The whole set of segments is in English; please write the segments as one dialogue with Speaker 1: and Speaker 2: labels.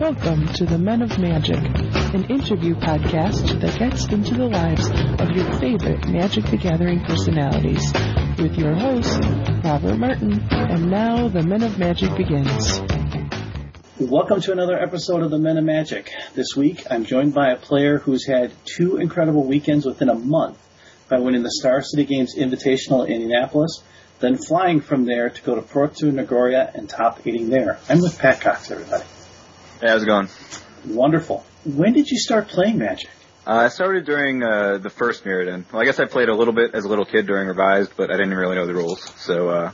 Speaker 1: Welcome to the Men of Magic, an interview podcast that gets into the lives of your favorite Magic the Gathering personalities. With your host, Robert Martin. And now the Men of Magic begins.
Speaker 2: Welcome to another episode of the Men of Magic. This week, I'm joined by a player who's had two incredible weekends within a month by winning the Star City Games Invitational in Indianapolis, then flying from there to go to Pro Tour Nagoya and top eighting there. I'm with Pat Cox, everybody.
Speaker 3: Hey, how's it going?
Speaker 2: Wonderful. When did you start playing Magic?
Speaker 3: Uh, I started during uh, the first Mirrodin. Well, I guess I played a little bit as a little kid during Revised, but I didn't really know the rules. So, uh,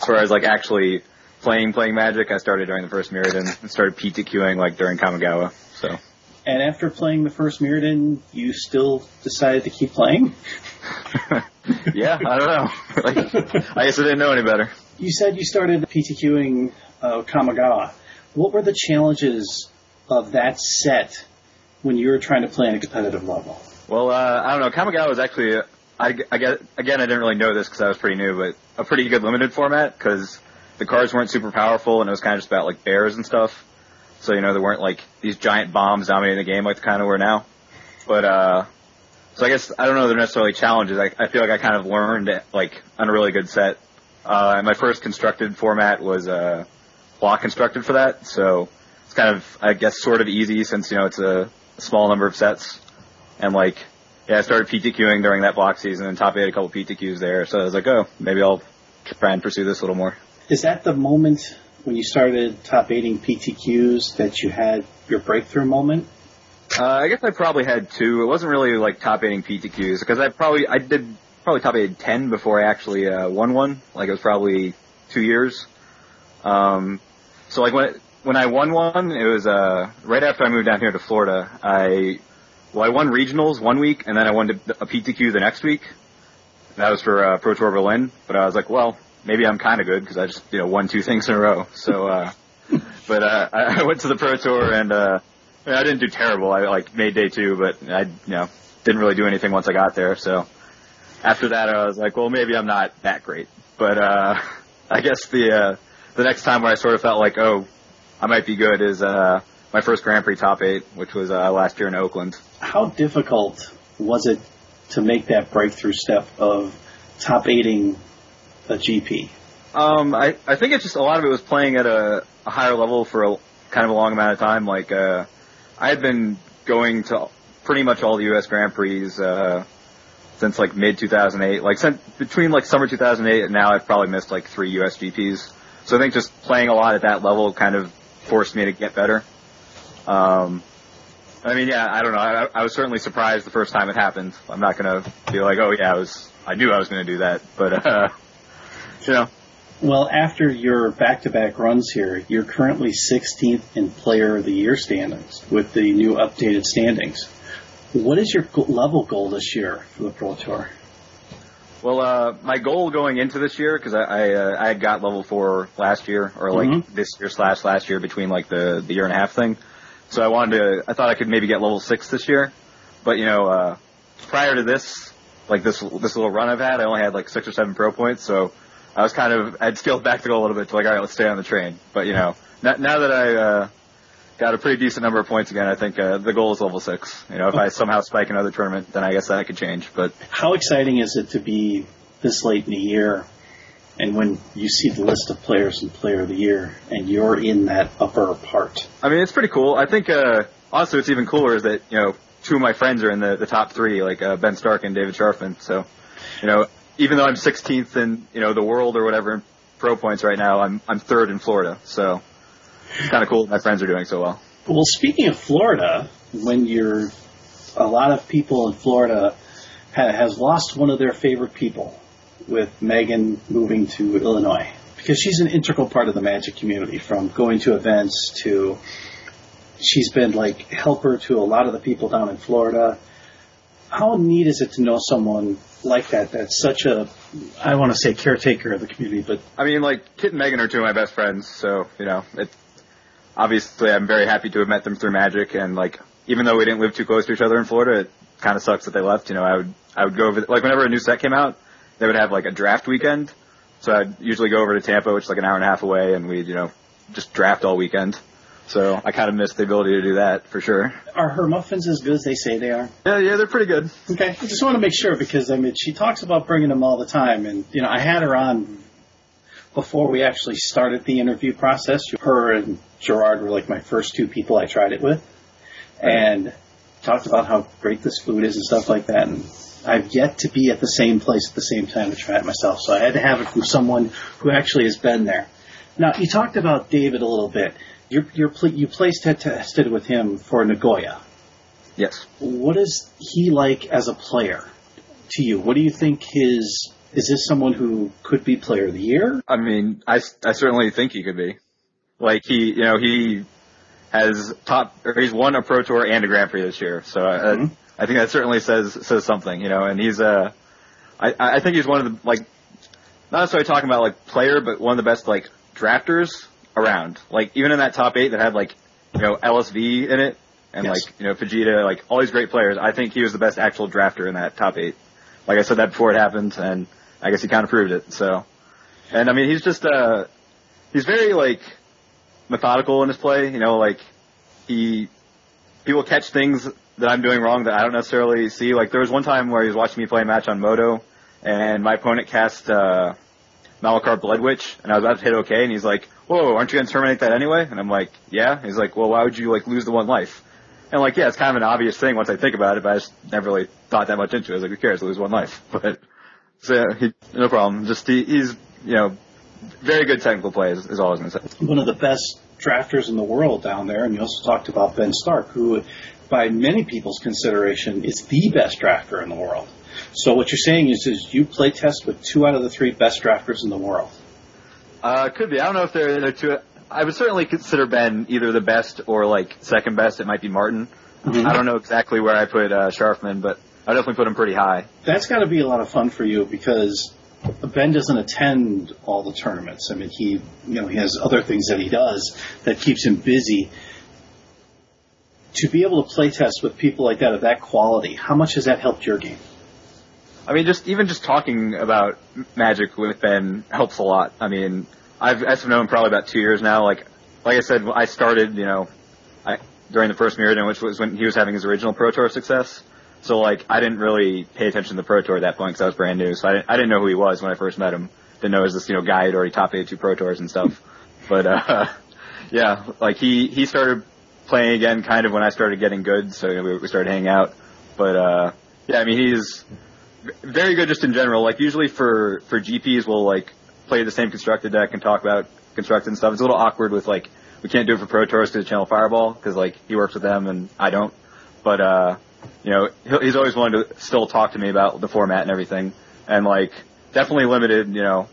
Speaker 3: as far as like actually playing playing Magic, I started during the first Mirrodin and started PTQing like during Kamigawa. So.
Speaker 2: And after playing the first Mirrodin, you still decided to keep playing?
Speaker 3: yeah, I don't know. like, I guess I didn't know any better.
Speaker 2: You said you started PTQing uh, Kamigawa. What were the challenges of that set when you were trying to play on a competitive level?
Speaker 3: Well, uh, I don't know. Kamigawa was actually, I, I get, again, I didn't really know this because I was pretty new, but a pretty good limited format because the cards weren't super powerful and it was kind of just about like bears and stuff. So, you know, there weren't like these giant bombs dominating the game like the kind of were now. But, uh, so I guess, I don't know they're necessarily challenges. I, I feel like I kind of learned like on a really good set. Uh, my first constructed format was, uh, block constructed for that, so it's kind of, I guess, sort of easy since, you know, it's a, small number of sets. And like, yeah, I started PTQing during that block season and top eight a couple PTQs there, so I was like, oh, maybe I'll try and pursue this a little more.
Speaker 2: Is that the moment when you started top eighting PTQs that you had your breakthrough moment?
Speaker 3: Uh, I guess I probably had two. It wasn't really like top eighting PTQs because I probably I did probably top eighted ten before I actually uh, won one. Like it was probably two years. Um, so like when when I won one, it was uh right after I moved down here to Florida. I well I won regionals one week and then I won a PTQ the next week. That was for uh, Pro Tour Berlin. But I was like, well, maybe I'm kind of good because I just you know won two things in a row. So, uh, but uh, I went to the Pro Tour and uh, I didn't do terrible. I like made day two, but I you know didn't really do anything once I got there. So after that, I was like, well, maybe I'm not that great. But uh, I guess the uh, the next time where I sort of felt like, oh, I might be good is uh, my first Grand Prix top eight, which was uh, last year in Oakland.
Speaker 2: How difficult was it to make that breakthrough step of top eighting a GP?
Speaker 3: Um, I, I think it's just a lot of it was playing at a, a higher level for a kind of a long amount of time. Like, uh, I had been going to pretty much all the U.S. Grand Prix, uh, since like mid 2008. Like, since, between like summer 2008 and now I've probably missed like three U.S. GPs. So I think just playing a lot at that level kind of forced me to get better. Um, I mean, yeah, I don't know. I, I was certainly surprised the first time it happened. I'm not going to be like, oh yeah, I was, I knew I was going to do that, but, uh, you know.
Speaker 2: Well, after your back-to-back runs here, you're currently 16th in Player of the Year standings with the new updated standings. What is your level goal this year for the Pro Tour?
Speaker 3: Well, uh, my goal going into this year, because I I, uh, I had got level four last year, or like mm-hmm. this year slash last year between like the the year and a half thing. So I wanted to, I thought I could maybe get level six this year, but you know, uh, prior to this, like this this little run I've had, I only had like six or seven pro points, so I was kind of I'd scaled back the goal a little bit to like, all right, let's stay on the train. But you know, now, now that I uh, got a pretty decent number of points again, I think uh, the goal is level six. You know, if I somehow spike another tournament, then I guess that could change. But
Speaker 2: how exciting is it to be this late in the year, and when you see the list of players and Player of the Year, and you're in that upper part?
Speaker 3: I mean, it's pretty cool. I think uh, also it's even cooler is that you know two of my friends are in the the top three, like uh, Ben Stark and David Sharfman. So, you know, even though I'm 16th in you know the world or whatever in pro points right now, I'm I'm third in Florida. So it's kind of cool. My friends are doing so well.
Speaker 2: Well, speaking of Florida, when you're a lot of people in Florida ha- has lost one of their favorite people with Megan moving to Illinois because she's an integral part of the magic community from going to events to she's been like helper to a lot of the people down in Florida. How neat is it to know someone like that that's such a I want to say caretaker of the community, but
Speaker 3: I mean like Kit and Megan are two of my best friends, so you know, it obviously I'm very happy to have met them through Magic, and like even though we didn't live too close to each other in Florida, it kind of sucks that they left. You know, I would I would go over like whenever a new set came out, they would have like a draft weekend, so I'd usually go over to Tampa, which is like an hour and a half away, and we'd you know just draft all weekend. So I kind of miss the ability to do that for sure.
Speaker 2: Are her muffins as good as they say they are?
Speaker 3: Yeah, yeah, they're pretty good.
Speaker 2: Okay, I just want to make sure because I mean she talks about bringing them all the time, and you know I had her on before we actually started the interview process. Her and Gerard were like my first two people I tried it with, and talked about how great this food is and stuff like that. And I've yet to be at the same place at the same time to try it myself, so I had to have it from someone who actually has been there. Now you talked about David a little bit. You're, you're pl- you placed tested with him for Nagoya.
Speaker 3: Yes.
Speaker 2: What is he like as a player to you? What do you think his is this someone who could be player of the year?
Speaker 3: I mean, I, I certainly think he could be. Like he, you know, he has top, or he's won a Pro Tour and a Grand Prix this year. So mm-hmm. I, I think that certainly says, says something, you know, and he's, uh, I, I think he's one of the, like, not necessarily talking about like player, but one of the best like drafters around. Like even in that top eight that had like, you know, LSV in it and yes. like, you know, Fujita, like all these great players, I think he was the best actual drafter in that top eight. Like I said that before it happened and I guess he kind of proved it. So, and I mean, he's just, uh, he's very like methodical in his play, you know, like he, he will catch things that I'm doing wrong that I don't necessarily see. Like there was one time where he was watching me play a match on MODO and my opponent cast, uh, Malakir Bloodwitch and I was about to hit okay and he's like, whoa, aren't you going to terminate that anyway? And I'm like, yeah. He's like, well, why would you like lose the one life? And like, yeah, it's kind of an obvious thing once I think about it, but I just never really thought that much into it. I was like, who cares? Lose one life. But, so he, no problem. Just he, he's, you know, very good technical play is, is all I was going to say.
Speaker 2: One of the best drafters in the world down there, and you also talked about Ben Stark, who, by many people's consideration, is the best drafter in the world. So what you're saying is, is you play test with two out of the three best drafters in the world.
Speaker 3: Uh, could be. I don't know if they're, they're two. I would certainly consider Ben either the best or like second best. It might be Martin. Mm-hmm. I don't know exactly where I put uh, Sharfman, but I definitely put him pretty high.
Speaker 2: That's got to be a lot of fun for you because Ben doesn't attend all the tournaments. I mean, he you know he has other things that he does that keeps him busy. To be able to play test with people like that of that quality, how much has that helped your game?
Speaker 3: I mean, just even just talking about Magic with Ben helps a lot. I mean, I've I've known him probably about two years now. Like like I said, I started you know, I during the first Mirrodin, which was when he was having his original Pro Tour success. So like I didn't really pay attention to the Pro Tour at that point because I was brand new. So I didn't, I didn't know who he was when I first met him. Didn't know he was this you know guy had already top eight two Pro Tours and stuff. But uh, yeah, like he he started playing again kind of when I started getting good. So you know, we, we started hanging out. But uh, yeah, I mean he's very good just in general. Like usually for for GPs, we'll like play the same constructed deck and talk about constructed and stuff. It's a little awkward with like we can't do it for Pro Tours because Channel Fireball because like he works with them and I don't. But uh, you know, he's always wanted to still talk to me about the format and everything. And like definitely limited. You know,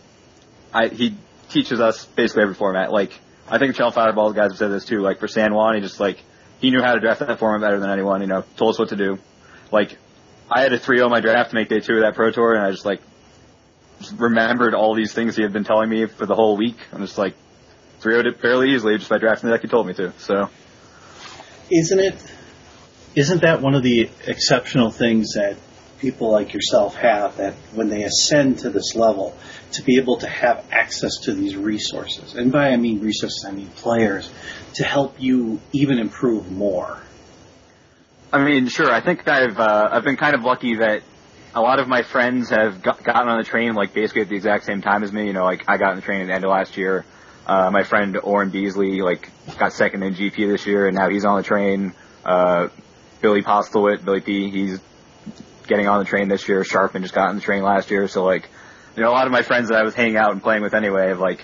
Speaker 3: I he teaches us basically every format. Like I think Channel Fireball guys have said this too. Like for San Juan, he just like he knew how to draft that format better than anyone. You know, told us what to do. Like I had a 3-0 my draft to make day two of that Pro Tour, and I just like remembered all these things he had been telling me for the whole week. I'm just like 3-0'd it fairly easily just by drafting the deck he told me to. So,
Speaker 2: isn't it? Isn't that one of the exceptional things that people like yourself have that when they ascend to this level, to be able to have access to these resources, and by I mean resources, I mean players, to help you even improve more.
Speaker 3: I mean, sure. I think I've uh, I've been kind of lucky that a lot of my friends have got, gotten on the train like basically at the exact same time as me. You know, like I got on the train at the end of last year. Uh, my friend Oren Beasley like got second in GP this year, and now he's on the train. Uh, Billy Postlethwait, Billy P, he's getting on the train this year. Sharfman just got on the train last year, so like, you know, a lot of my friends that I was hanging out and playing with anyway have like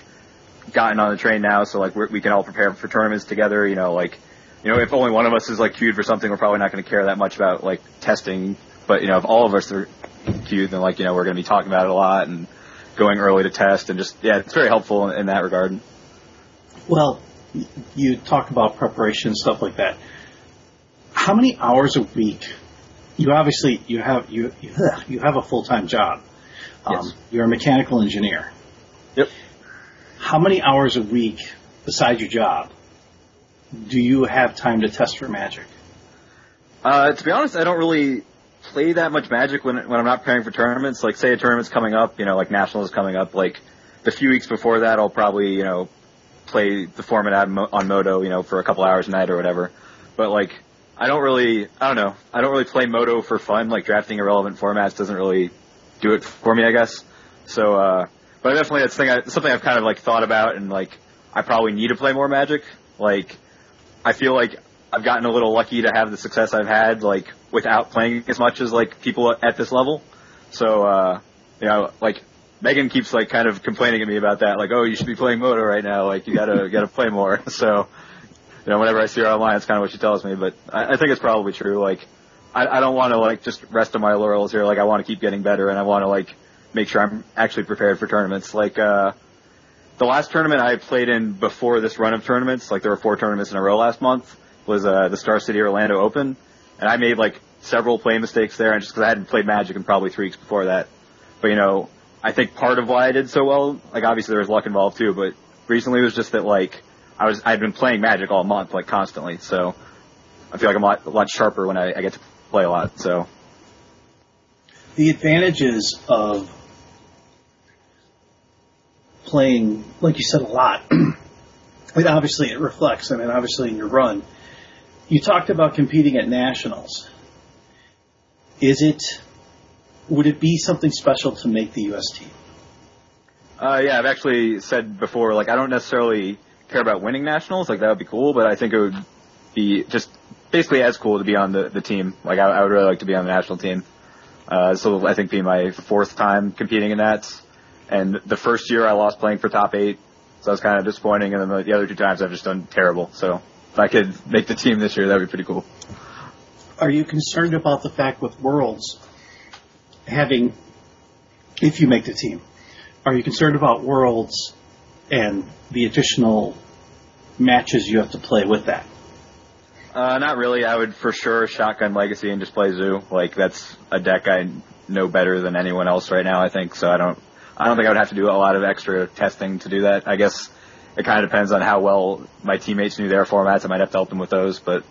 Speaker 3: gotten on the train now, so like we can all prepare for tournaments together. You know, like you know, if only one of us is like queued for something, we're probably not going to care that much about like testing. But you know, if all of us are queued, then like you know, we're going to be talking about it a lot and going early to test, and just yeah, it's very helpful in, in that regard.
Speaker 2: Well, you talk about preparation and stuff like that. How many hours a week? You obviously you have you you have a full time job. Um, yes. You're a mechanical engineer.
Speaker 3: Yep.
Speaker 2: How many hours a week besides your job do you have time to test for Magic?
Speaker 3: Uh, to be honest, I don't really play that much Magic when when I'm not preparing for tournaments. Like, say a tournament's coming up, you know, like Nationals is coming up. Like, the few weeks before that, I'll probably, you know, play the format on on MODO, you know, for a couple hours a night or whatever. But like, I don't really, I don't know, I don't really play MODO for fun. Like drafting irrelevant formats doesn't really do it for me, I guess. So, uh, but I definitely that's thing I, something I've kind of like thought about and like I probably need to play more Magic. Like, I feel like I've gotten a little lucky to have the success I've had, like without playing as much as like people at this level. So, uh, you know, like Megan keeps like kind of complaining at me about that, like, oh, you should be playing MODO right now, like you gotta gotta play more. So, you know, whenever I see her online, it's kind of what she tells me. But I, I think it's probably true. Like, I, I don't want to like just rest on my laurels here. Like, I want to keep getting better, and I want to like make sure I'm actually prepared for tournaments. Like, uh, the last tournament I played in before this run of tournaments, like there were four tournaments in a row last month, was uh, the Star City Orlando Open, and I made like several play mistakes there, and just because I hadn't played Magic in probably three weeks before that. But you know, I think part of why I did so well, like obviously there was luck involved too, but recently it was just that like I was I'd been playing Magic all month, like constantly, so I feel like I'm a lot, a lot sharper when I, I get to play a lot. So
Speaker 2: the advantages of playing, like you said, a lot. it obviously it reflects. I mean, obviously in your run, you talked about competing at nationals. Is it would it be something special to make the U.S. team?
Speaker 3: Uh, yeah, I've actually said before, like I don't necessarily care about winning nationals, like that would be cool, but I think it would be just basically as cool to be on the, the team. Like I, I would really like to be on the national team. Uh, so I think be my fourth time competing in that. And the first year I lost playing for top eight, so that was kind of disappointing. And then the other two times I've just done terrible. So if I could make the team this year, that'd be pretty cool.
Speaker 2: Are you concerned about the fact with Worlds having, if you make the team, are you concerned about Worlds and the additional matches you have to play with that?
Speaker 3: Uh, not really. I would for sure shotgun Legacy and just play Zoo. Like that's a deck I know better than anyone else right now. I think so. I don't I don't think I would have to do a lot of extra testing to do that. I guess it kind of depends on how well my teammates knew their formats. I might have to help them with those, but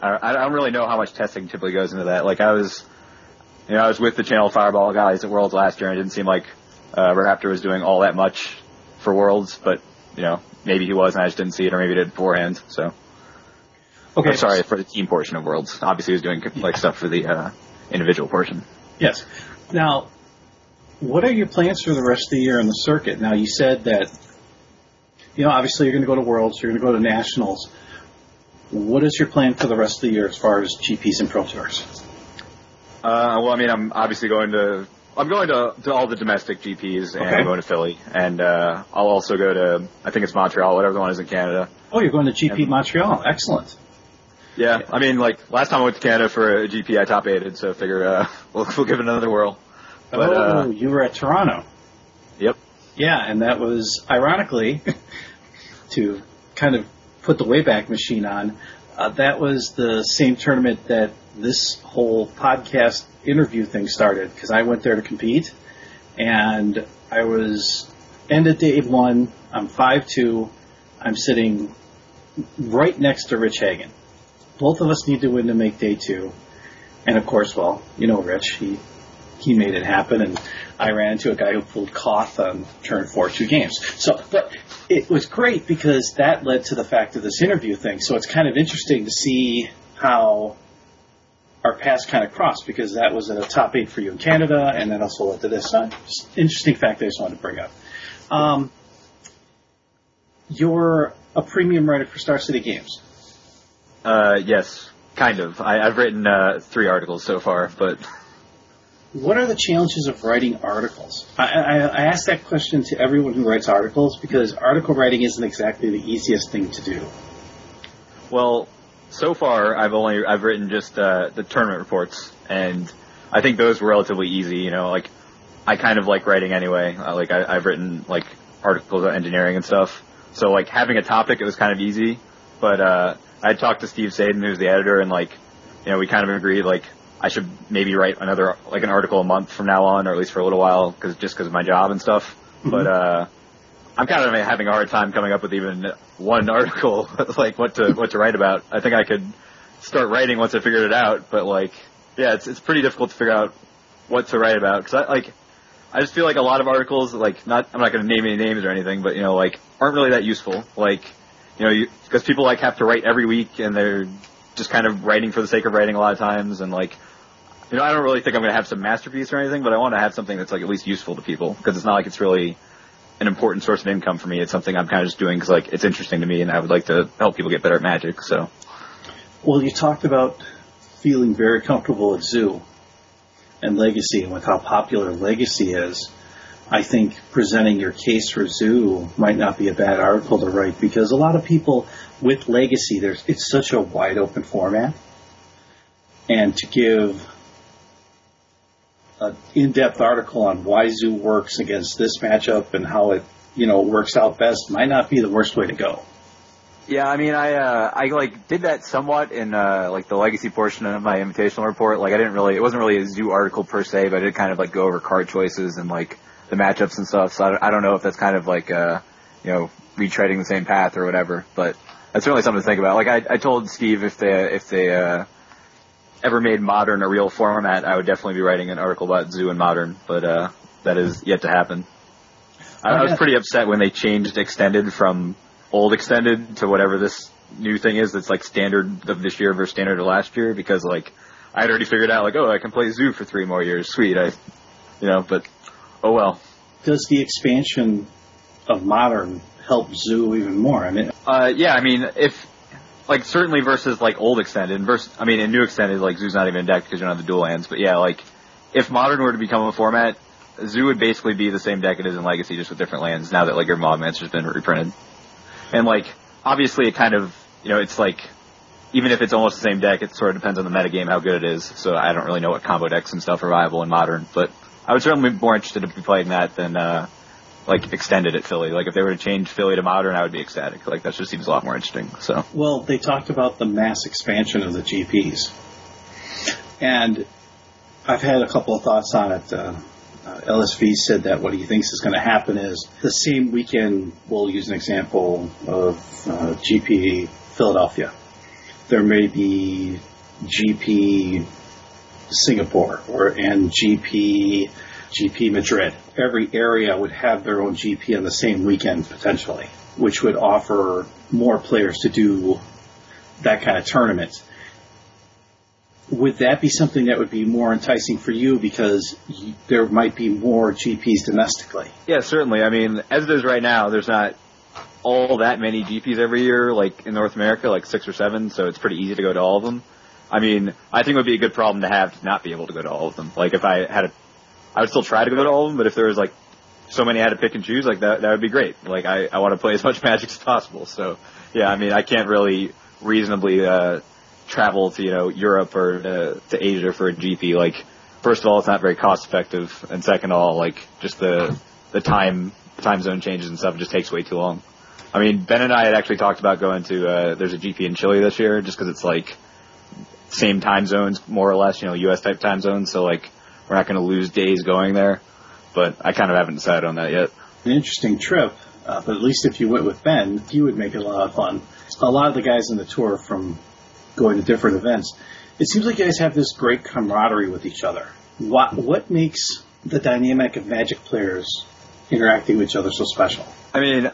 Speaker 3: I, I don't really know how much testing typically goes into that. Like I was, you know, I was with the Channel Fireball guys at Worlds last year, and it didn't seem like uh, Wrapter was doing all that much for Worlds, but you know, maybe he was, and I just didn't see it, or maybe he did beforehand. So, okay, I'm sorry for the team portion of Worlds. Obviously, he was doing like stuff for the uh, individual portion.
Speaker 2: Yes. Now, what are your plans for the rest of the year on the circuit? Now, you said that, you know, obviously you're going to go to Worlds, you're going to go to Nationals. What is your plan for the rest of the year as far as GPs and Pro Tours?
Speaker 3: Uh, well, I mean, I'm obviously going to I'm going to, to all the domestic GPs and okay. I'm going to Philly, and uh, I'll also go to I think it's Montreal, whatever the one is in Canada.
Speaker 2: Oh, you're going to GP and, Montreal? Excellent.
Speaker 3: Yeah, I mean, like last time I went to Canada for a GP, I top eighted, so I figure uh, we'll, we'll give it another whirl.
Speaker 2: But, oh, uh, you were at Toronto. Yeah, and that was ironically to kind of put the Wayback Machine on. Uh, that was the same tournament that this whole podcast interview thing started because I went there to compete, and I was end of day one. I'm five two. I'm sitting right next to Rich Hagon. Both of us need to win to make day two, and of course, well, you know Rich. He he made it happen, and I ran into a guy who pulled Koth on turn four two games. So, but it was great because that led to the fact of this interview thing. So it's kind of interesting to see how our paths kind of crossed because that was a top eight for you in Canada, and that also led to this. So, interesting fact I just wanted to bring up. Um, you're a premium writer for Star City Games.
Speaker 3: Uh, yes, kind of. I, have written uh, three articles so far, but
Speaker 2: what are the challenges of writing articles? I, I, I ask that question to everyone who writes articles because article writing isn't exactly the easiest thing to do.
Speaker 3: Well, so far I've only I've written just uh, the tournament reports, and I think those were relatively easy. You know, like I kind of like writing anyway. Uh, like I, I've written like articles on engineering and stuff, so like having a topic it was kind of easy. But uh, I talked to Steve Sadin, who's the editor, and like you know we kind of agreed like I should maybe write another like an article a month from now on, or at least for a little while, because just because of my job and stuff. Mm-hmm. But uh, I'm kind of having a hard time coming up with even one article, like what to what to write about. I think I could start writing once I figured it out, but like, yeah, it's it's pretty difficult to figure out what to write about because I like I just feel like a lot of articles, like not, I'm not going to name any names or anything, but you know, like aren't really that useful. Like, you know, because people like have to write every week and they're just kind of writing for the sake of writing a lot of times and like, you know, I don't really think I'm going to have some masterpiece or anything, but I want to have something that's like at least useful to people because it's not like it's really an important source of income for me. It's something I'm kind of just doing because like it's interesting to me and I would like to help people get better at magic. So,
Speaker 2: Well, you talked about feeling very comfortable at Zoo and Legacy and with how popular Legacy is. I think presenting your case for Zoo might not be a bad article to write because a lot of people with Legacy, there's it's such a wide open format, and to give an in-depth article on why Zoo works against this matchup and how it you know works out best might not be the worst way to go.
Speaker 3: Yeah, I mean, I uh, I like did that somewhat in uh, like the legacy portion of my invitational report. Like, I didn't really, it wasn't really a zoo article per se, but I did kind of like go over card choices and like the matchups and stuff. So I don't, I don't know if that's kind of like uh, you know retreading the same path or whatever. But that's certainly something to think about. Like I, I told Steve if they if they uh, ever made modern a real format, I would definitely be writing an article about zoo and modern. But uh, that is yet to happen. I, I was pretty upset when they changed extended from old extended to whatever this new thing is that's like standard of this year versus standard of last year because like I had already figured out like oh I can play zoo for three more years sweet I you know but oh well
Speaker 2: Does the expansion of modern help Zoo even more? I mean,
Speaker 3: uh yeah I mean if like certainly versus like old extended and versus I mean in new extended like zoo's not even in deck because you don't have the dual lands but yeah like if modern were to become a format zoo would basically be the same deck it is in legacy just with different lands now that like your mob has been reprinted and like, obviously it kind of, you know, it's like, even if it's almost the same deck, it sort of depends on the metagame how good it is. So I don't really know what combo decks and stuff are viable in modern, but I would certainly be more interested in be playing that than, uh, like extended at Philly. Like if they were to change Philly to modern, I would be ecstatic. Like that just seems a lot more interesting. So
Speaker 2: well, they talked about the mass expansion of the GPs, and I've had a couple of thoughts on it. Uh, uh, LSV said that what he thinks is going to happen is the same weekend. We'll use an example of uh, GP Philadelphia. There may be GP Singapore or and GP GP Madrid. Every area would have their own GP on the same weekend potentially, which would offer more players to do that kind of tournament would that be something that would be more enticing for you because there might be more GPs domestically?
Speaker 3: Yeah, certainly. I mean, as it is right now, there's not all that many GPs every year, like in North America, like six or seven, so it's pretty easy to go to all of them. I mean, I think it would be a good problem to have to not be able to go to all of them. Like if I had a, I would still try to go to all of them, but if there was like so many I had to pick and choose, like that, that would be great. Like I, I want to play as much Magic as possible. So yeah, I mean, I can't really reasonably, uh, travel to you know Europe or uh, to Asia for a GP. Like, first of all, it's not very cost effective, and second of all, like just the the time time zone changes and stuff just takes way too long. I mean, Ben and I had actually talked about going to uh, there's a GP in Chile this year just because it's like same time zones more or less, you know, U.S. type time zones. So like we're not going to lose days going there, but I kind of haven't decided on that yet.
Speaker 2: An interesting trip. Uh, but at least if you went with Ben, you would make it a lot of fun. A lot of the guys on the tour from going to different events. It seems like you guys have this great camaraderie with each other. What what makes the dynamic of Magic players interacting with each other so special?
Speaker 3: I mean,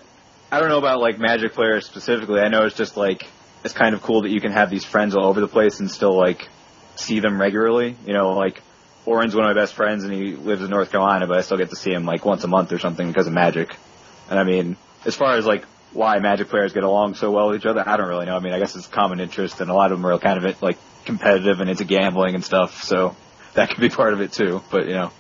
Speaker 3: I don't know about like Magic players specifically. I know it's just like it's kind of cool that you can have these friends all over the place and still like see them regularly. You know, like Oren's one of my best friends and he lives in North Carolina, but I still get to see him like once a month or something because of Magic. And I mean, as far as like why Magic players get along so well with each other. I don't really know. I mean, I guess it's common interest, and a lot of them are kind of like competitive and into gambling and stuff. So that could be part of it too. But you know,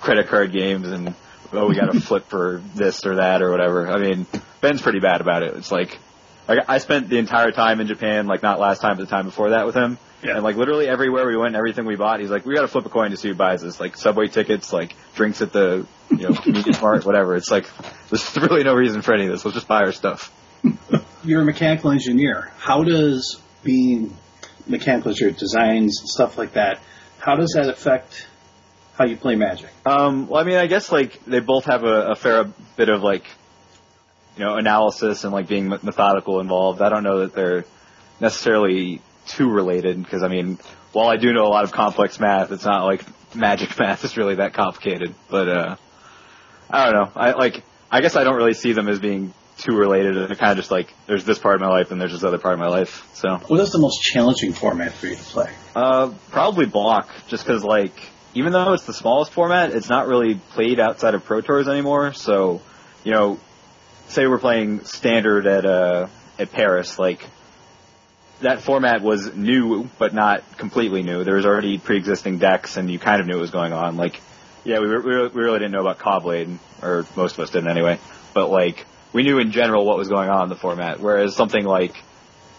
Speaker 3: credit card games and oh, we got to flip for this or that or whatever. I mean, Ben's pretty bad about it. It's like, like I spent the entire time in Japan, like not last time, but the time before that with him. Yeah. And like literally everywhere we went, everything we bought, he's like, we got to flip a coin to see who buys this. Like subway tickets, like drinks at the you know convenience mart, whatever. It's like there's really no reason for any of this. Let's just buy our stuff.
Speaker 2: You're a mechanical engineer. How does being mechanical engineer designs stuff like that? How does that affect how you play Magic?
Speaker 3: Um, well, I mean, I guess like they both have a, a fair bit of like you know analysis and like being methodical involved. I don't know that they're necessarily too related because I mean, while I do know a lot of complex math, it's not like magic math is really that complicated. But uh, I don't know. I like. I guess I don't really see them as being too related. They're kind of just like there's this part of my life and there's this other part of my life. So
Speaker 2: What is the most challenging format for you to play?
Speaker 3: uh, probably block, just because like even though it's the smallest format, it's not really played outside of Pro Tours anymore. So you know, say we're playing standard at uh at Paris, like that format was new, but not completely new. There was already pre-existing decks, and you kind of knew what was going on. Like, yeah, we, re- we really didn't know about Caw-Blade, or most of us didn't anyway. But like, we knew in general what was going on in the format. Whereas something like,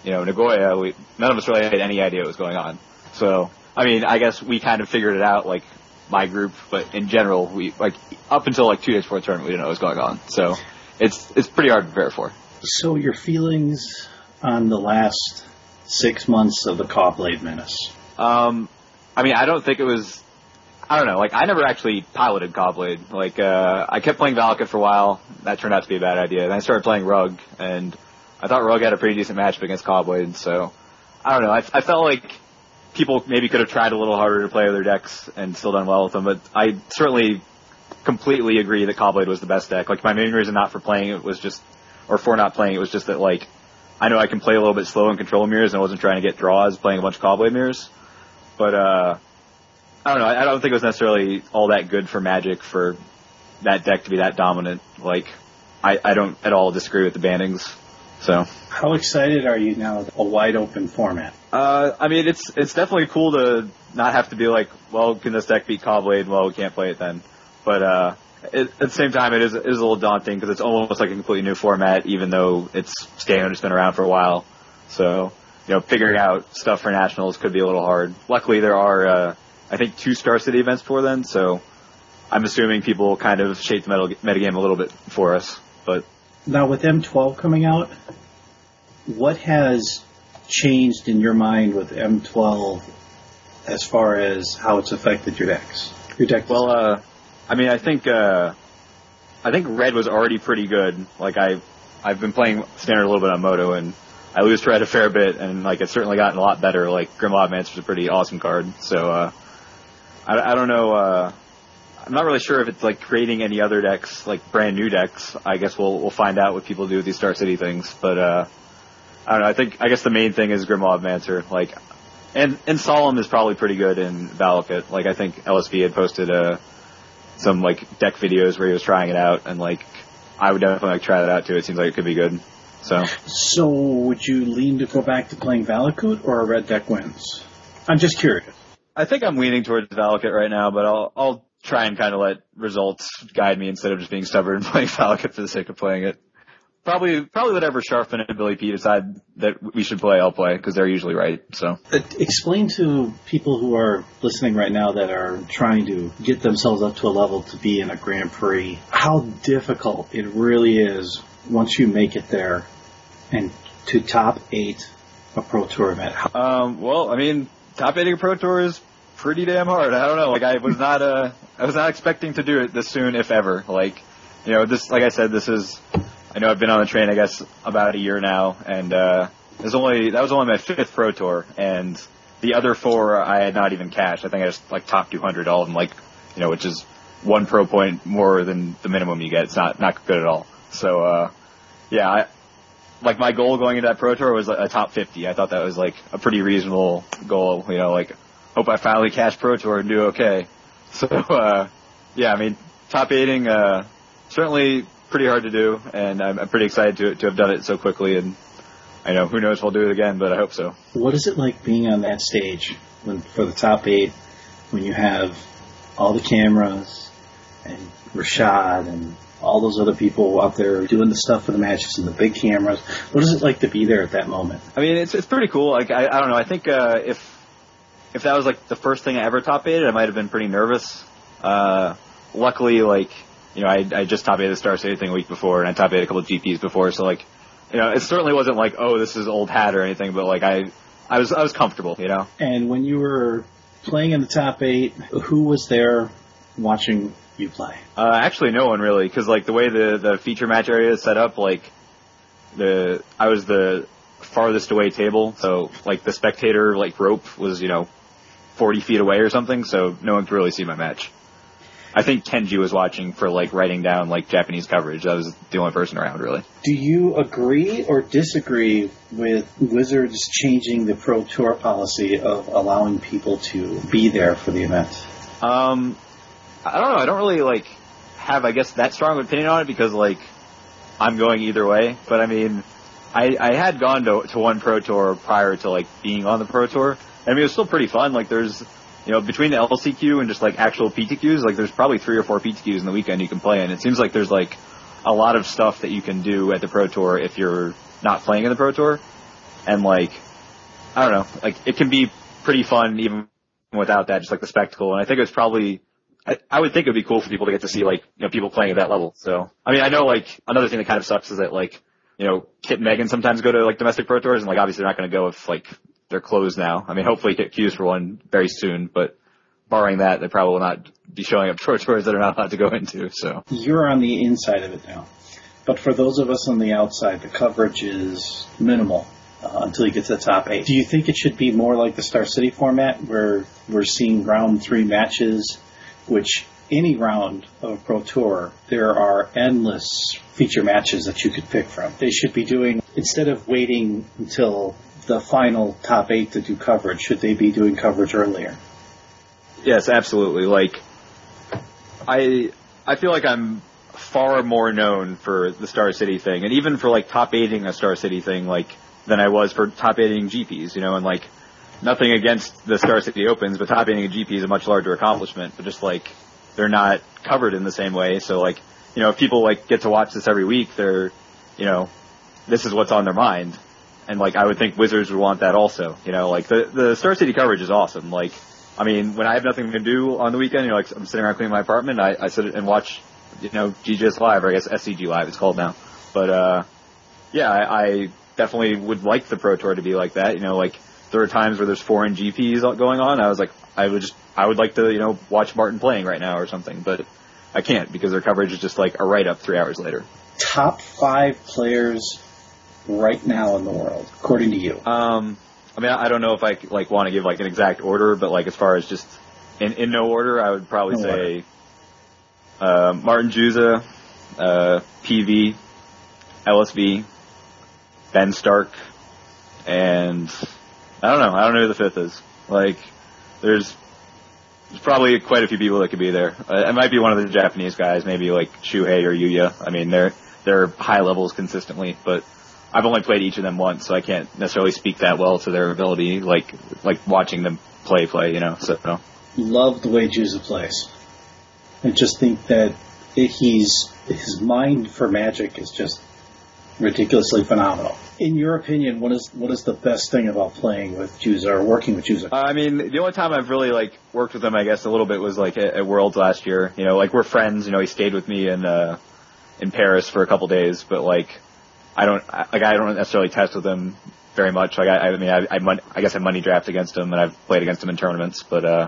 Speaker 3: you know, Nagoya, we none of us really had any idea what was going on. So, I mean, I guess we kind of figured it out, like my group, but in general, we like up until like two days before the tournament, we didn't know what was going on. So, it's it's pretty hard to prepare for.
Speaker 2: So your feelings on the last six months of the Caw-Blade Menace?
Speaker 3: Um, I mean, I don't think it was. I don't know. Like, I never actually piloted Caw-Blade. Like, uh, I kept playing Valakut for a while. That turned out to be a bad idea. Then I started playing Rug, and I thought Rug had a pretty decent matchup against Caw-Blade. So, I don't know. I, I felt like people maybe could have tried a little harder to play other decks and still done well with them. But I certainly completely agree that Caw-Blade was the best deck. Like, my main reason not for playing it was just, or for not playing it was just that like, I know I can play a little bit slow and control mirrors, and I wasn't trying to get draws playing a bunch of Caw-Blade mirrors. But uh, I don't know. I I don't think it was necessarily all that good for Magic for that deck to be that dominant. Like, I, I don't at all disagree with the bannings. So,
Speaker 2: How excited are you now? With a wide open format.
Speaker 3: uh, I mean, it's it's definitely cool to not have to be like, well, can this deck beat Caw-Blade? Well, we can't play it then. But uh, it, at the same time, it is it is a little daunting because it's almost like a completely new format, even though it's standard, it's been around for a while. So, you know, figuring out stuff for nationals could be a little hard. Luckily, there are uh, I think two Star City events before then, so I'm assuming people will kind of shape the meta- metagame a little bit for us. But
Speaker 2: Now with M12 coming out, what has changed in your mind with M12 as far as how it's affected your decks? Your deck.
Speaker 3: Well, uh, I mean, I think uh, I think red was already pretty good. Like I, I've been playing standard a little bit on MODO, and I lose red a fair bit, and like it's certainly gotten a lot better. Like Grim Lavamancer's a pretty awesome card. So uh, I, I don't know. Uh, I'm not really sure if it's like creating any other decks, like brand new decks. I guess we'll we'll find out what people do with these Star City things. But uh, I don't know. I think I guess the main thing is Grim Lavamancer. Like, and and Solemn is probably pretty good in Valakut. Like I think LSV had posted uh, some like deck videos where he was trying it out, and like I would definitely like try that out too. It seems like it could be good. So
Speaker 2: so would you lean to go back to playing Valakut or a red deck wins? I'm just curious.
Speaker 3: I think I'm leaning towards Valakut right now, but I'll I'll try and kind of let results guide me instead of just being stubborn and playing Valakut for the sake of playing it. Probably probably whatever Sharfman and Billy P decide that we should play, I'll play because they're usually right. So
Speaker 2: Explain to people who are listening right now that are trying to get themselves up to a level to be in a Grand Prix how difficult it really is once you make it there and to top eight a Pro Tour event.
Speaker 3: Um, well, I mean, top eighting a pro tour is pretty damn hard. I don't know. Like, I was not, uh, I was not expecting to do it this soon, if ever. Like, you know, this, like I said, this is, I know I've been on the train, I guess, about a year now, and, uh, there's only, that was only my fifth pro tour, and the other four I had not even cashed. I think I just, like, top 200 all of them, like, you know, which is one pro point more than the minimum you get. It's not, not good at all. So, uh, yeah, I, like my goal going into that pro tour was a top 50. I thought that was like a pretty reasonable goal. You know, like hope I finally cash pro tour and do okay. So, uh, yeah, I mean, top eighting, uh, certainly pretty hard to do, and I'm, I'm pretty excited to to have done it so quickly. And I know who knows if I'll do it again, but I hope so.
Speaker 2: What is it like being on that stage when for the top eight when you have all the cameras and Rashad and all those other people out there doing the stuff for the matches and the big cameras? What is it like to be there at that moment?
Speaker 3: I mean, it's it's pretty cool. Like I, I don't know. I think uh, if if that was like the first thing I ever top eighted, I might have been pretty nervous. Uh, luckily, like you know, I I just top eighted the Star City thing a week before, and I top eighted a couple of GPs before, so like you know, it certainly wasn't like oh this is old hat or anything, but like I I was I was comfortable, you know.
Speaker 2: And when you were playing in the top eight, who was there watching you play?
Speaker 3: Uh, actually, no one really, because like the way the the feature match area is set up, like the I was the farthest away table, so like the spectator like rope was you know forty feet away or something, so no one could really see my match. I think Kenji was watching for like writing down like Japanese coverage. That was the only person around really.
Speaker 2: Do you agree or disagree with Wizards changing the Pro Tour policy of allowing people to be there for the event?
Speaker 3: Um, I don't know. I don't really like have, I guess, that strong opinion on it because like I'm going either way. But I mean, I, I had gone to, to one Pro Tour prior to like being on the Pro Tour. I mean, it was still pretty fun. Like there's, you know, between the LCQ and just like actual PTQs, like there's probably three or four PTQs in the weekend you can play in. It seems like there's like a lot of stuff that you can do at the Pro Tour if you're not playing in the Pro Tour. And like, I don't know, like it can be pretty fun even without that, just like the spectacle. And I think it's probably, I, I would think it would be cool for people to get to see like, you know, people playing at that level. So, I mean, I know like another thing that kind of sucks is that like, you know, Kit and Megan sometimes go to like domestic pro tours and like obviously they're not going to go if like they're closed now. I mean, hopefully get cues for one very soon, but barring that, they probably will not be showing up pro tours that are not allowed to go into. So
Speaker 2: You're on the inside of it now. But for those of us on the outside, the coverage is minimal uh, until you get to the top eight. Do you think it should be more like the Star City format where we're seeing round three matches, which any round of Pro Tour, there are endless feature matches that you could pick from. They should be doing, instead of waiting until the final top eight to do coverage, should they be doing coverage earlier?
Speaker 3: yes, absolutely. Like, I, I feel like I'm far more known for the Star City thing and even for like top eighting a Star City thing, like, than I was for top eighting GPs, you know, and like, nothing against the Star City Opens, but top eighting a GP is a much larger accomplishment, but just like, they're not covered in the same way. So like, you know, if people like get to watch this every week, they're, you know, this is what's on their mind. And like, I would think Wizards would want that also. You know, like the, the Star City coverage is awesome. Like, I mean, when I have nothing to do on the weekend, you know, like I'm sitting around cleaning my apartment, I, I sit and watch, you know, GGS Live, or I guess SCG Live it's called now. But, uh, yeah, I, I definitely would like the Pro Tour to be like that. You know, like there are times where there's foreign GPs going on. I was like, I would just, I would like to, you know, watch Martin playing right now or something, but I can't because their coverage is just like a write up three hours later.
Speaker 2: Top five players right now in the world, according to you.
Speaker 3: Um, I mean, I don't know if I like want to give like an exact order, but like as far as just in, in no order, I would probably
Speaker 2: No
Speaker 3: say uh, Martin Juza, uh, PV, LSV, Ben Stark, and I don't know. I don't know who the fifth is. Like, there's there's probably quite a few people that could be there. Uh, it might be one of the Japanese guys, maybe like Shuhei or Yuya. I mean, they're they're high levels consistently, but I've only played each of them once, so I can't necessarily speak that well to their ability, like like watching them play play, you know. So
Speaker 2: Love the way Juza plays. I just think that he's his mind for Magic is just ridiculously phenomenal. In your opinion, what is what is the best thing about playing with Juza or working with Juza?
Speaker 3: Uh, I mean, the only time I've really like worked with him, I guess, a little bit was like at, at Worlds last year. You know, like we're friends. You know, he stayed with me in uh, in Paris for a couple days, but like I don't I- like I don't necessarily test with him very much. Like I, I mean, I I, mon- I guess I money draft against him, and I've played against him in tournaments, but uh,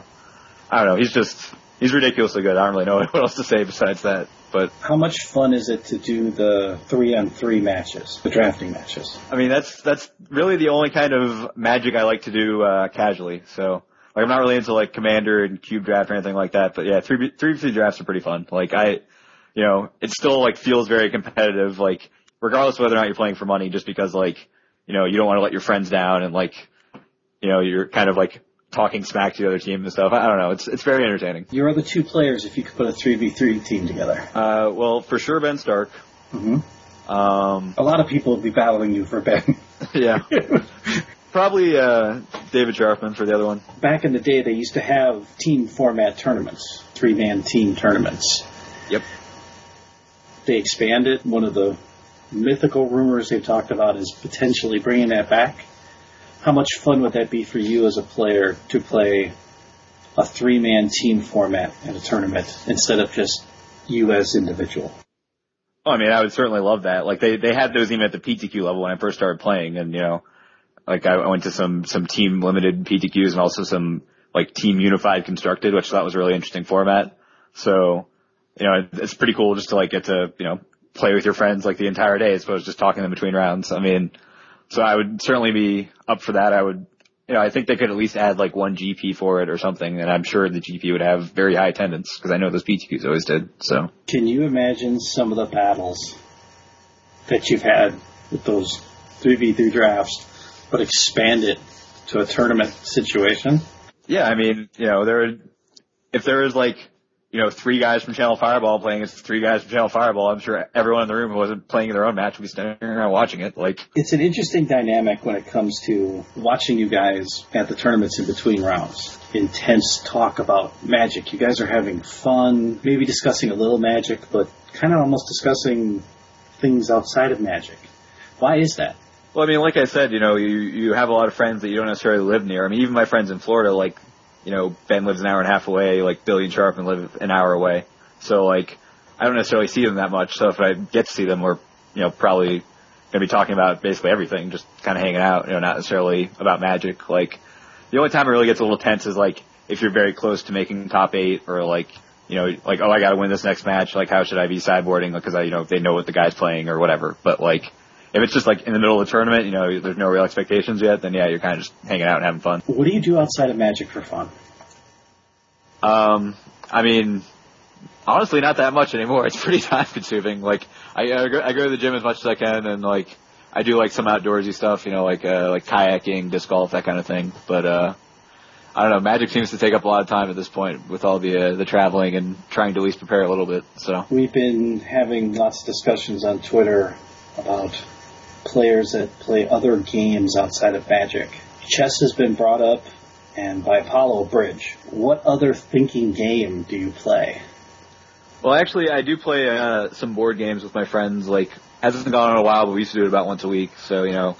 Speaker 3: I don't know. He's just he's ridiculously good. I don't really know what else to say besides that. But
Speaker 2: How much fun is it to do the three on three matches, the drafting matches?
Speaker 3: I mean, that's that's really the only kind of magic I like to do uh, casually. So like, I'm not really into like commander and cube draft or anything like that. But yeah, three three three drafts are pretty fun. Like I, you know, it still like feels very competitive. Like regardless of whether or not you're playing for money, just because like you know you don't want to let your friends down and like you know you're kind of like talking smack to the other team and stuff. I, don't know. It's it's very entertaining.
Speaker 2: Your other two players, if you could put a three v three team together.
Speaker 3: Uh, well, for sure Ben Stark.
Speaker 2: hmm
Speaker 3: Um,
Speaker 2: A lot of people would be battling you for Ben.
Speaker 3: yeah. Probably uh, David Sharfman for the other one.
Speaker 2: Back in the day, they used to have team format tournaments, three man team tournaments.
Speaker 3: Yep.
Speaker 2: They expanded. One of the mythical rumors they've talked about is potentially bringing that back. How much fun would that be for you as a player to play a three man team format in a tournament instead of just you as individual?
Speaker 3: Oh, I mean, I would certainly love that. Like they they had those even at the PTQ level when I first started playing, and you know, like I went to some some team limited PTQs and also some like team unified constructed, which I thought was a really interesting format. So, you know, it's pretty cool just to like get to you know play with your friends like the entire day as opposed to just talking in between rounds. I mean, so I would certainly be up for that. I would you know, I think they could at least add like one GP for it or something, and I'm sure the GP would have very high attendance because I know those PTQs always did. So,
Speaker 2: Can you imagine some of the battles that you've had with those 3v3 drafts, but expand it to a tournament situation?
Speaker 3: yeah, I mean, you know, there, if there is like, you know, three guys from Channel Fireball playing against three guys from Channel Fireball, I'm sure everyone in the room who wasn't playing their own match would be standing around watching it. Like,
Speaker 2: It's an interesting dynamic when it comes to watching you guys at the tournaments in between rounds. Intense talk about magic. You guys are having fun, maybe discussing a little magic, but kind of almost discussing things outside of magic. Why is that?
Speaker 3: Well, I mean, like I said, you know, you you have a lot of friends that you don't necessarily live near. I mean, even my friends in Florida, like, you know, Ben lives an hour and a half away, like Billy and Sharfman live an hour away. So like, I don't necessarily see them that much. So if I get to see them, we're, you know, probably gonna be talking about basically everything, just kind of hanging out, you know, not necessarily about magic. Like, the only time it really gets a little tense is like if you're very close to making top eight or like, you know, like, oh, I gotta win this next match. Like, how should I be sideboarding? Because I, you know, they know what the guy's playing or whatever. But like, if it's just like in the middle of the tournament, you know, there's no real expectations yet, then yeah, you're kind of just hanging out and having fun.
Speaker 2: What do you do outside of magic for fun?
Speaker 3: Um, I mean, honestly, not that much anymore. It's pretty time consuming. Like, I, I, go, I go to the gym as much as I can, and like, I do like some outdoorsy stuff, you know, like uh, like kayaking, disc golf, that kind of thing. But uh, I don't know. Magic seems to take up a lot of time at this point with all the uh, the traveling and trying to at least prepare a little bit. So
Speaker 2: We've been having lots of discussions on Twitter about players that play other games outside of Magic. Chess has been brought up, and by Apollo Bridge. What other thinking game do you play?
Speaker 3: Well, actually, I do play uh, some board games with my friends. Like, hasn't gone on in a while, but we used to do it about once a week. So, you know,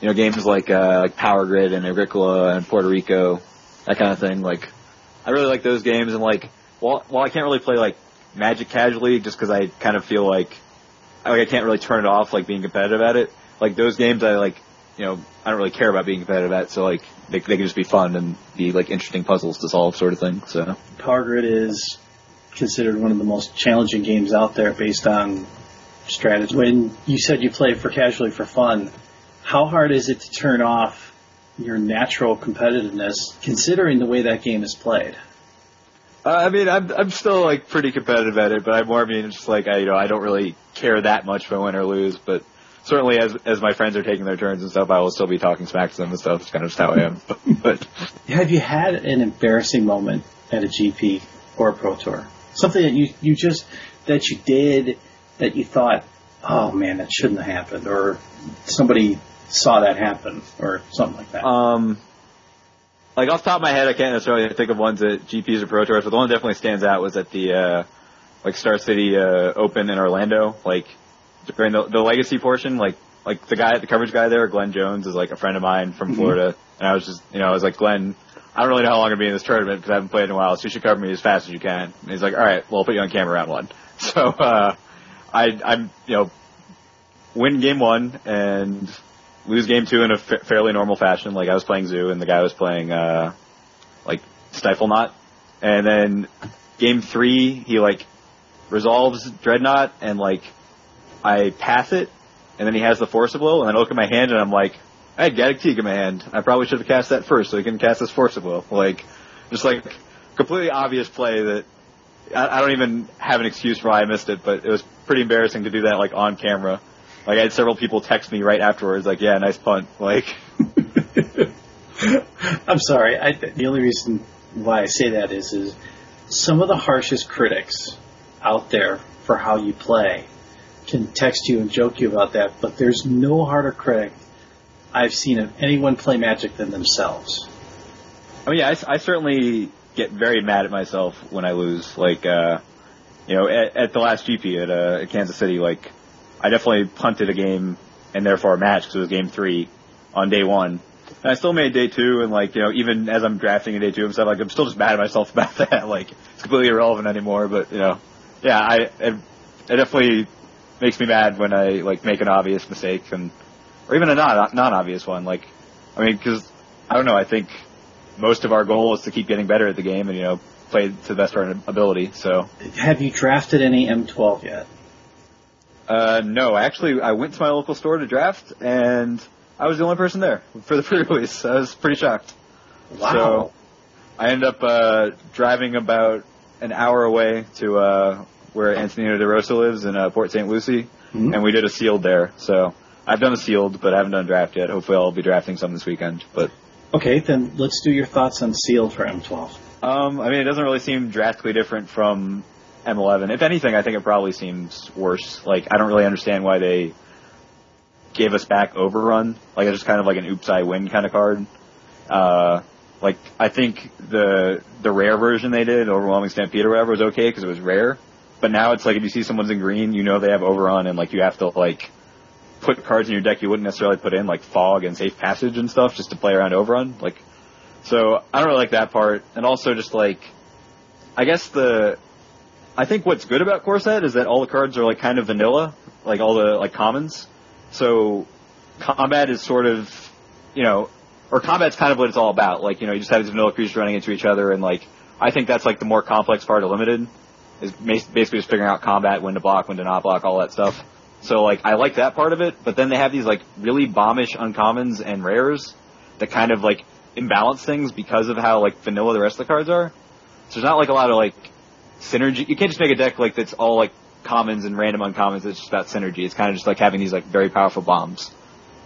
Speaker 3: you know, games like uh, like Power Grid and Agricola and Puerto Rico, that kind of thing. Like, I really like those games. And like, while while I can't really play like Magic casually, just because I kind of feel like like I can't really turn it off, like being competitive at it. Like those games, I like, you know, I don't really care about being competitive at. So like, they they can just be fun and be like interesting puzzles to solve, sort of thing. So.
Speaker 2: Grid is considered one of the most challenging games out there based on strategy. When you said you play for casually for fun, how hard is it to turn off your natural competitiveness considering the way that game is played?
Speaker 3: Uh, I mean, I'm I'm still like pretty competitive at it, but I more mean just like I you know I don't really care that much if I win or lose, but certainly as as my friends are taking their turns and stuff, I will still be talking smack to them and stuff. It's kind of just how I am. but
Speaker 2: Have you had an embarrassing moment at a GP or a Pro Tour? Something that you, you just, that you did that you thought, oh man, that shouldn't have happened, or somebody saw that happen, or something like that.
Speaker 3: um, like off the top of my head, I can't necessarily think of ones at GPs or Pro Tours, but the one that definitely stands out was at the uh, like Star City uh, Open in Orlando. Like during the, the legacy portion, like like the guy, the coverage guy there, Glenn Jones, is like a friend of mine from Florida, and I was just, you know, I was like, Glenn, I don't really know how long I'm gonna be in this tournament because I haven't played in a while, so you should cover me as fast as you can. And he's like, all right, well, I'll put you on camera round one. So uh, I, I'm, you know, win game one and lose game two in a fa- fairly normal fashion. Like I was playing Zoo and the guy was playing uh, like Stiflenought, and then game three he like resolves Dreadnought and like I pass it, and then he has the Force of Will, and then I look at my hand and I'm like, I had Gaddock Teeg in my hand. I probably should have cast that first so he can cast this Force of Will. Like, just like completely obvious play that I don't even have an excuse for why I missed it, but it was pretty embarrassing to do that like on camera. Like I had several people text me right afterwards, like, "Yeah, nice punt." Like,
Speaker 2: I'm sorry. I, the only reason why I say that is, is some of the harshest critics out there for how you play can text you and joke you about that, but there's no harder critic I've seen of anyone play Magic than themselves.
Speaker 3: I mean, yeah, I, I certainly get very mad at myself when I lose. Like, uh, you know, at, at the last GP at, uh, at Kansas City, like, I definitely punted a game and therefore a match because it was game three on day one. And I still made day two, and like, you know, even as I'm drafting in day two and stuff, like, I'm still just mad at myself about that. Like, it's completely irrelevant anymore, but, you know, yeah, I, it, it definitely makes me mad when I, like, make an obvious mistake and, or even a non, non-obvious one. Like, I mean, cause, I don't know, I think most of our goal is to keep getting better at the game and, you know, play to the best of our ability, so.
Speaker 2: Have you drafted any M12 yet?
Speaker 3: Uh, no, actually, I went to my local store to draft, and I was the only person there for the pre-release. I was pretty shocked.
Speaker 2: Wow.
Speaker 3: So I ended up uh, driving about an hour away to uh, where Antonino DeRosa lives in uh, Port St. Lucie,
Speaker 2: Mhm.
Speaker 3: and we did a sealed there. So I've done a sealed, but I haven't done a draft yet. Hopefully, I'll be drafting some this weekend. But
Speaker 2: okay, then let's do your thoughts on sealed for M12.
Speaker 3: um, I mean, it doesn't really seem drastically different from M11. If anything, I think it probably seems worse. Like I don't really understand why they gave us back Overrun. Like it's just kind of like an oops I win kind of card. Uh, like I think the the rare version they did, Overwhelming Stampede or whatever, was okay because it was rare. But now it's like if you see someone's in green, you know they have Overrun, and like you have to like put cards in your deck you wouldn't necessarily put in, like Fog and Safe Passage and stuff, just to play around Overrun. Like, so I don't really like that part, and also just like, I guess the, I think what's good about Core Set is that all the cards are like kind of vanilla, like all the like commons. So combat is sort of, you know, or combat's kind of what it's all about. Like, you know, you just have these vanilla creatures running into each other, and like, I think that's like the more complex part of limited, is basically just figuring out combat, when to block, when to not block, all that stuff. So like, I like that part of it, but then they have these like really bombish uncommons and rares that kind of like imbalance things because of how like vanilla the rest of the cards are. So there's not like a lot of like synergy. You can't just make a deck like that's all like commons and random uncommons. It's just about synergy. It's kind of just like having these like very powerful bombs.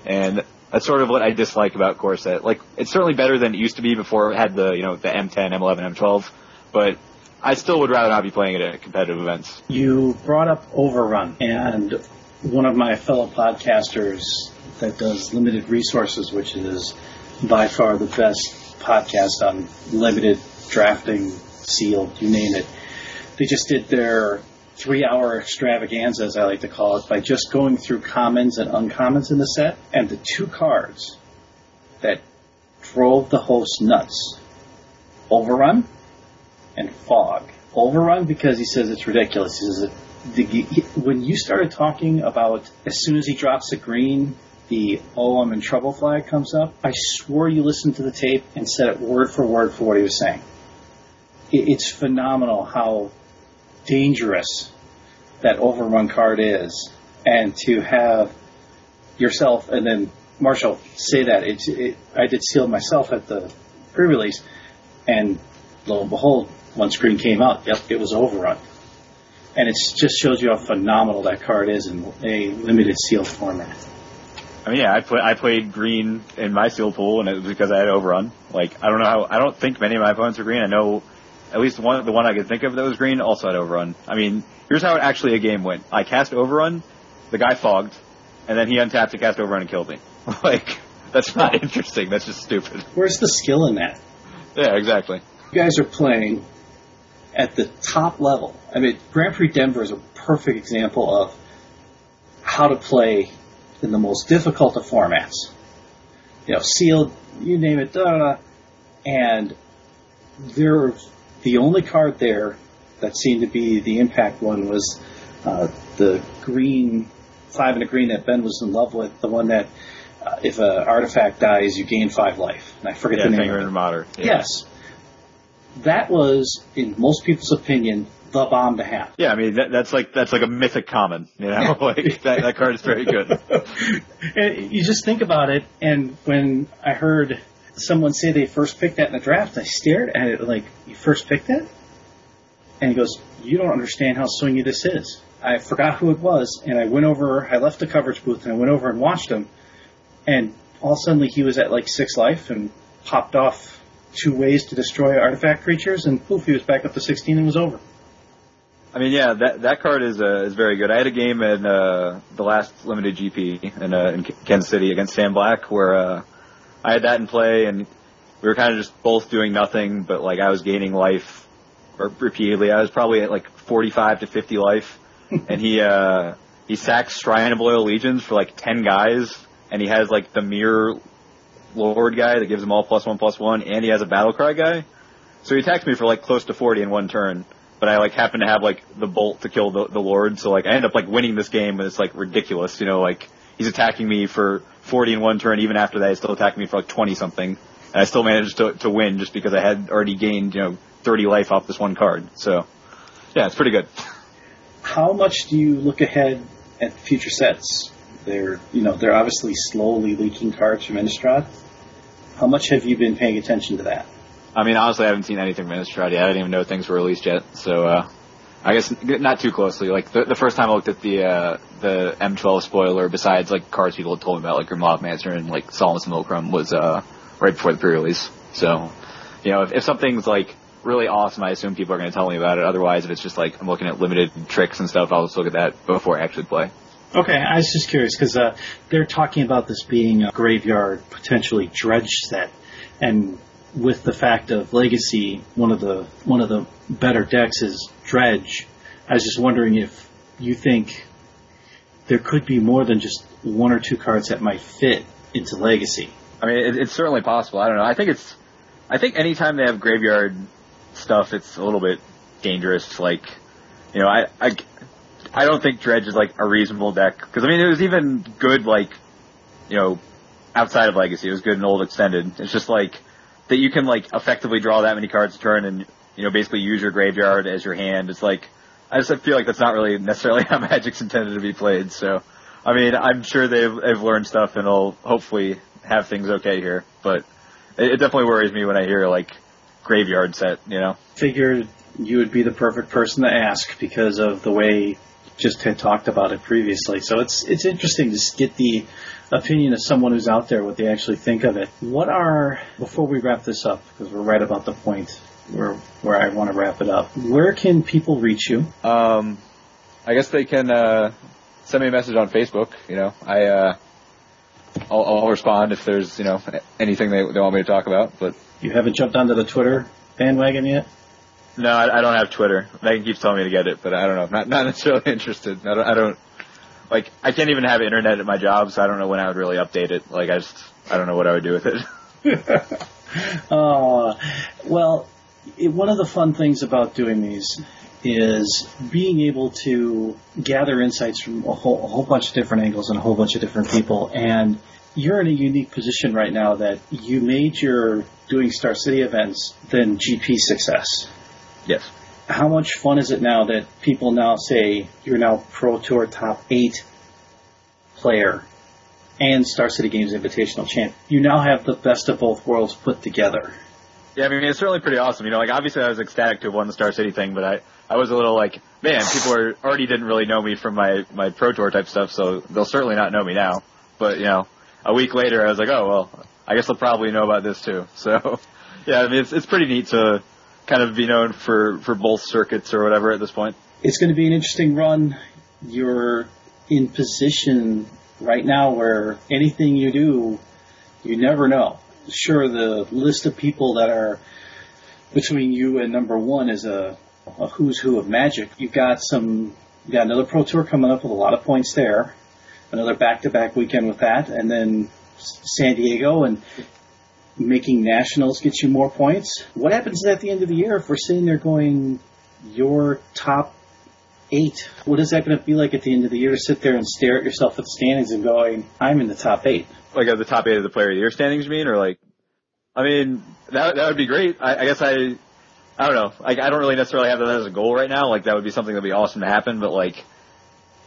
Speaker 3: And that's sort of what I dislike about Core Set. Like, it's certainly better than it used to be before it had the, you know, the M10, M11, M12, but I still would rather not be playing it at competitive events.
Speaker 2: You brought up Overrun, and one of my fellow podcasters that does limited resources, which is by far the best podcast on limited drafting, sealed, you name it. They just did their three hour extravaganza, as I like to call it, by just going through commons and uncommons in the set, and the two cards that drove the host nuts Overrun and Fog. Overrun because he says it's ridiculous. He says it, the, he- when you started talking about as soon as he drops the green, the "Oh, I'm in trouble" flag comes up. I swore you listened to the tape and said it word for word for what he was saying. It, it's phenomenal how dangerous that Overrun card is, and to have yourself and then Marshall say that it's. It, I did seal myself at the pre-release, and lo and behold, one screen came out. Yep, it was Overrun. And it just shows you how phenomenal that card is in a limited sealed format.
Speaker 3: I mean, yeah, I, play, I played green in my seal pool, and it was because I had overrun. Like, I don't know how, I don't think many of my opponents are green. I know at least one, the one I could think of that was green also had overrun. I mean, here's how it actually a game went. I cast overrun, the guy fogged, and then he untapped to cast overrun and killed me. like, that's not interesting. That's just stupid.
Speaker 2: Where's the skill in that?
Speaker 3: Yeah, exactly.
Speaker 2: You guys are playing at the top level. I mean, Grand Prix Denver is a perfect example of how to play in the most difficult of formats. You know, sealed, you name it, da da da. And there, the only card there that seemed to be the impact one was uh, the green, five and a green that Ben was in love with, the one that uh, if an artifact dies, you gain five life. And I forget
Speaker 3: Yeah,
Speaker 2: the name.
Speaker 3: Finger
Speaker 2: of it.
Speaker 3: and. Yeah.
Speaker 2: Yes. That was, in most people's opinion, the bomb to have.
Speaker 3: Yeah, I mean that, that's like that's like a mythic common, you know. like that that card is very good.
Speaker 2: And you just think about it, and when I heard someone say they first picked that in the draft, I stared at it like, "You first picked that?" And he goes, "You don't understand how swingy this is." I forgot who it was, and I went over. I left the coverage booth, and I went over and watched him. And all of a sudden, he was at like six life and popped off two ways to destroy artifact creatures, and poof, he was back up to sixteen and was over.
Speaker 3: I mean, yeah, that that card is uh, is very good. I had a game in uh, the last limited GP in, uh, in Kansas City against Sam Black where uh, I had that in play, and we were kind of just both doing nothing, but like I was gaining life or repeatedly. I was probably at like 45 to 50 life, and he uh, he sacks Shrine of Loyal Legions for like 10 guys, and he has like the mirror lord guy that gives him all plus one plus one, and he has a battle cry guy. So he attacks me for like close to 40 in one turn but I like happen to have like the bolt to kill the, the lord, so like I end up like winning this game, and it's like ridiculous, you know, like he's attacking me for 40 in one turn, even after that he's still attacked me for like 20 something, and I still managed to to win just because I had already gained you know 30 life off this one card. So yeah, it's pretty good.
Speaker 2: How much do you look ahead at future sets? They're you know they're obviously slowly leaking cards from Innistrad. How much have you been paying attention to that?
Speaker 3: I mean, honestly, I haven't seen anything from Innistrad yet. I didn't even know things were released yet. So, uh, I guess not too closely. Like the, the first time I looked at the uh, the M12 spoiler, besides like cards people had told me about, like Grim Lavamancer and like Solemn Simulacrum, was uh, right before the pre-release. So, you know, if, if something's like really awesome, I assume people are going to tell me about it. Otherwise, if it's just like I'm looking at limited tricks and stuff, I'll just look at that before I actually play.
Speaker 2: Okay, I was just curious because uh, they're talking about this being a graveyard, potentially dredge set, and with the fact of Legacy, one of the one of the better decks is Dredge. I was just wondering if you think there could be more than just one or two cards that might fit into Legacy.
Speaker 3: I mean, it, it's certainly possible. I don't know. I think it's. I think anytime they have graveyard stuff, it's a little bit dangerous. Like, you know, I I, I don't think Dredge is like a reasonable deck because I mean it was even good like, you know, outside of Legacy. It was good in old extended. It's just like that you can like effectively draw that many cards a turn and you know basically use your graveyard as your hand. It's like I just feel like that's not really necessarily how Magic's intended to be played. So I mean I'm sure they've they've learned stuff and will hopefully have things okay here, but it, it definitely worries me when I hear like graveyard set. You know,
Speaker 2: figured you would be the perfect person to ask because of the way just had talked about it previously. So it's it's interesting to get the opinion of someone who's out there, what they actually think of it. What are before we wrap this up, because we're right about the point where where I want to wrap it up. Where can people reach you?
Speaker 3: Um, I guess they can uh, send me a message on Facebook. You know, I uh, I'll, I'll respond if there's you know anything they, they want me to talk about. But
Speaker 2: you haven't jumped onto the Twitter bandwagon yet.
Speaker 3: No, I, I don't have Twitter. Megan keeps telling me to get it, but I don't know. Not not necessarily interested. I don't. I don't like I can't even have internet at my job, so I don't know when I would really update it. Like I just I don't know what I would do with
Speaker 2: it. uh, well, it, one of the fun things about doing these is being able to gather insights from a whole, a whole bunch of different angles and a whole bunch of different people. And you're in a unique position right now that you made your doing Star City events then GP success.
Speaker 3: Yes
Speaker 2: how much fun is it now that people now say you're now Pro Tour top eight player and Star City Games Invitational champ? You now have the best of both worlds put together.
Speaker 3: Yeah, I mean, it's certainly pretty awesome. You know, like obviously I was ecstatic to have won the Star City thing, but I, I was a little like, man, people are, already didn't really know me from my, my Pro Tour type stuff, so they'll certainly not know me now. But, you know, a week later I was like, oh, well, I guess they'll probably know about this too. So, yeah, I mean, it's, it's pretty neat to, kind of be known for, for both circuits or whatever at this point?
Speaker 2: It's going to be an interesting run. You're in position right now where anything you do, you never know. Sure, the list of people that are between you and number one is a, a who's who of magic. You've got some, you got another pro tour coming up with a lot of points there. Another back-to-back weekend with that, and then San Diego, and making nationals gets you more points. What happens at the end of the year if we're sitting there going, your top eight? What is that going to be like at the end of the year to sit there and stare at yourself at the standings and going, I'm in the top eight?
Speaker 3: Like at the top eight of the player of the year standings, you mean? Or like, I mean, that, that would be great. I, I guess I, I don't know. Like, I don't really necessarily have that as a goal right now. Like, that would be something that would be awesome to happen, but like,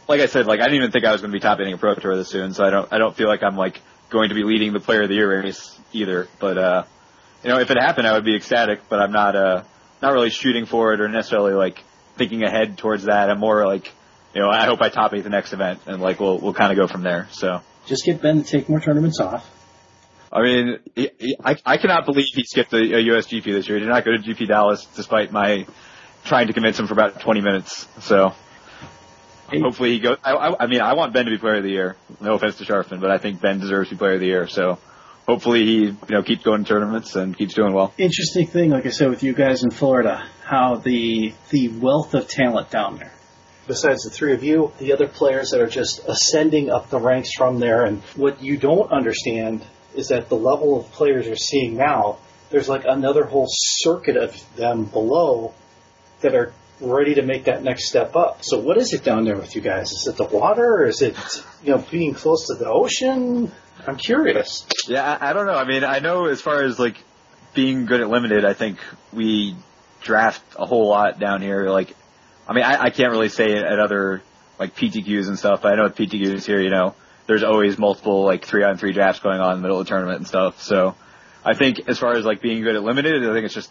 Speaker 3: like I said, like I didn't even think I was going to be top eighting a pro tour this soon, so I don't, I don't feel like I'm like going to be leading the player of the year race either. But uh, you know, if it happened, I would be ecstatic. But I'm not uh, not really shooting for it or necessarily like thinking ahead towards that. I'm more like, you know, I hope I top eight the next event, and like we'll we'll kind of go from there. So
Speaker 2: just get Ben to take more tournaments off.
Speaker 3: I mean, I I cannot believe he skipped a, a US GP this year. He did not go to GP Dallas despite my trying to convince him for about 20 minutes. So hopefully he goes. I, I, I, mean, I want Ben to be Player of the Year. No offense to Sharfman, but I think Ben deserves to be Player of the Year. So hopefully he you know keeps going to tournaments and keeps doing well.
Speaker 2: Interesting thing, like I said, with you guys in Florida, how the the wealth of talent down there. Besides the three of you, the other players that are just ascending up the ranks from there, and what you don't understand is that the level of players you're seeing now, there's like another whole circuit of them below that are ready to make that next step up. So what is it down there with you guys? Is it the water? Or is it you know being close to the ocean? I'm curious.
Speaker 3: Yeah, I, I don't know. I mean, I know as far as like being good at limited, I think we draft a whole lot down here. Like, I mean, I, I can't really say at other like PTQs and stuff, but I know with PTQs here, you know, there's always multiple like three on three drafts going on in the middle of the tournament and stuff. So I think as far as like being good at limited, I think it's just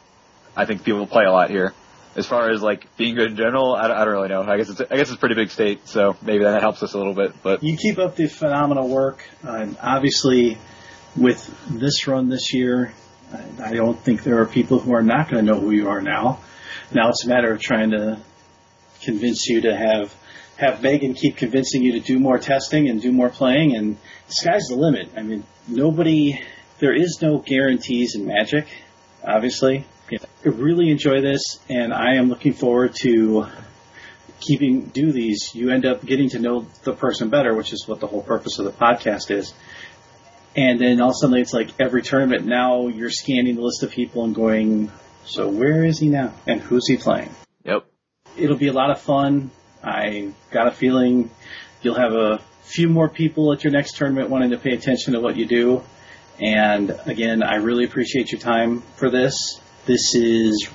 Speaker 3: I think people play a lot here. As far as like being good in general, I, I don't really know. I guess it's I guess it's pretty big state, so maybe that helps us a little bit. But
Speaker 2: you keep up the phenomenal work, and obviously with this run this year, I don't think there are people who are not going to know who you are now. Now it's a matter of trying to convince you to have have Megan keep convincing you to do more testing and do more playing, and the sky's the limit. I mean, nobody, there is no guarantees in Magic, obviously. Really enjoy this, and I am looking forward to keeping do these. You end up getting to know the person better, which is what the whole purpose of the podcast is. And then all of a sudden, it's like every tournament now you're scanning the list of people and going, so where is he now, and who's he playing?
Speaker 3: Yep.
Speaker 2: It'll be a lot of fun. I got a feeling you'll have a few more people at your next tournament wanting to pay attention to what you do. And again, I really appreciate your time for this. This is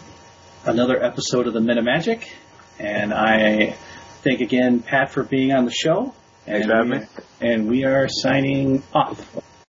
Speaker 2: another episode of the Men of Magic, and I thank again Pat for being on the show.
Speaker 3: Thanks
Speaker 2: and
Speaker 3: for having
Speaker 2: we,
Speaker 3: me.
Speaker 2: And we are signing off.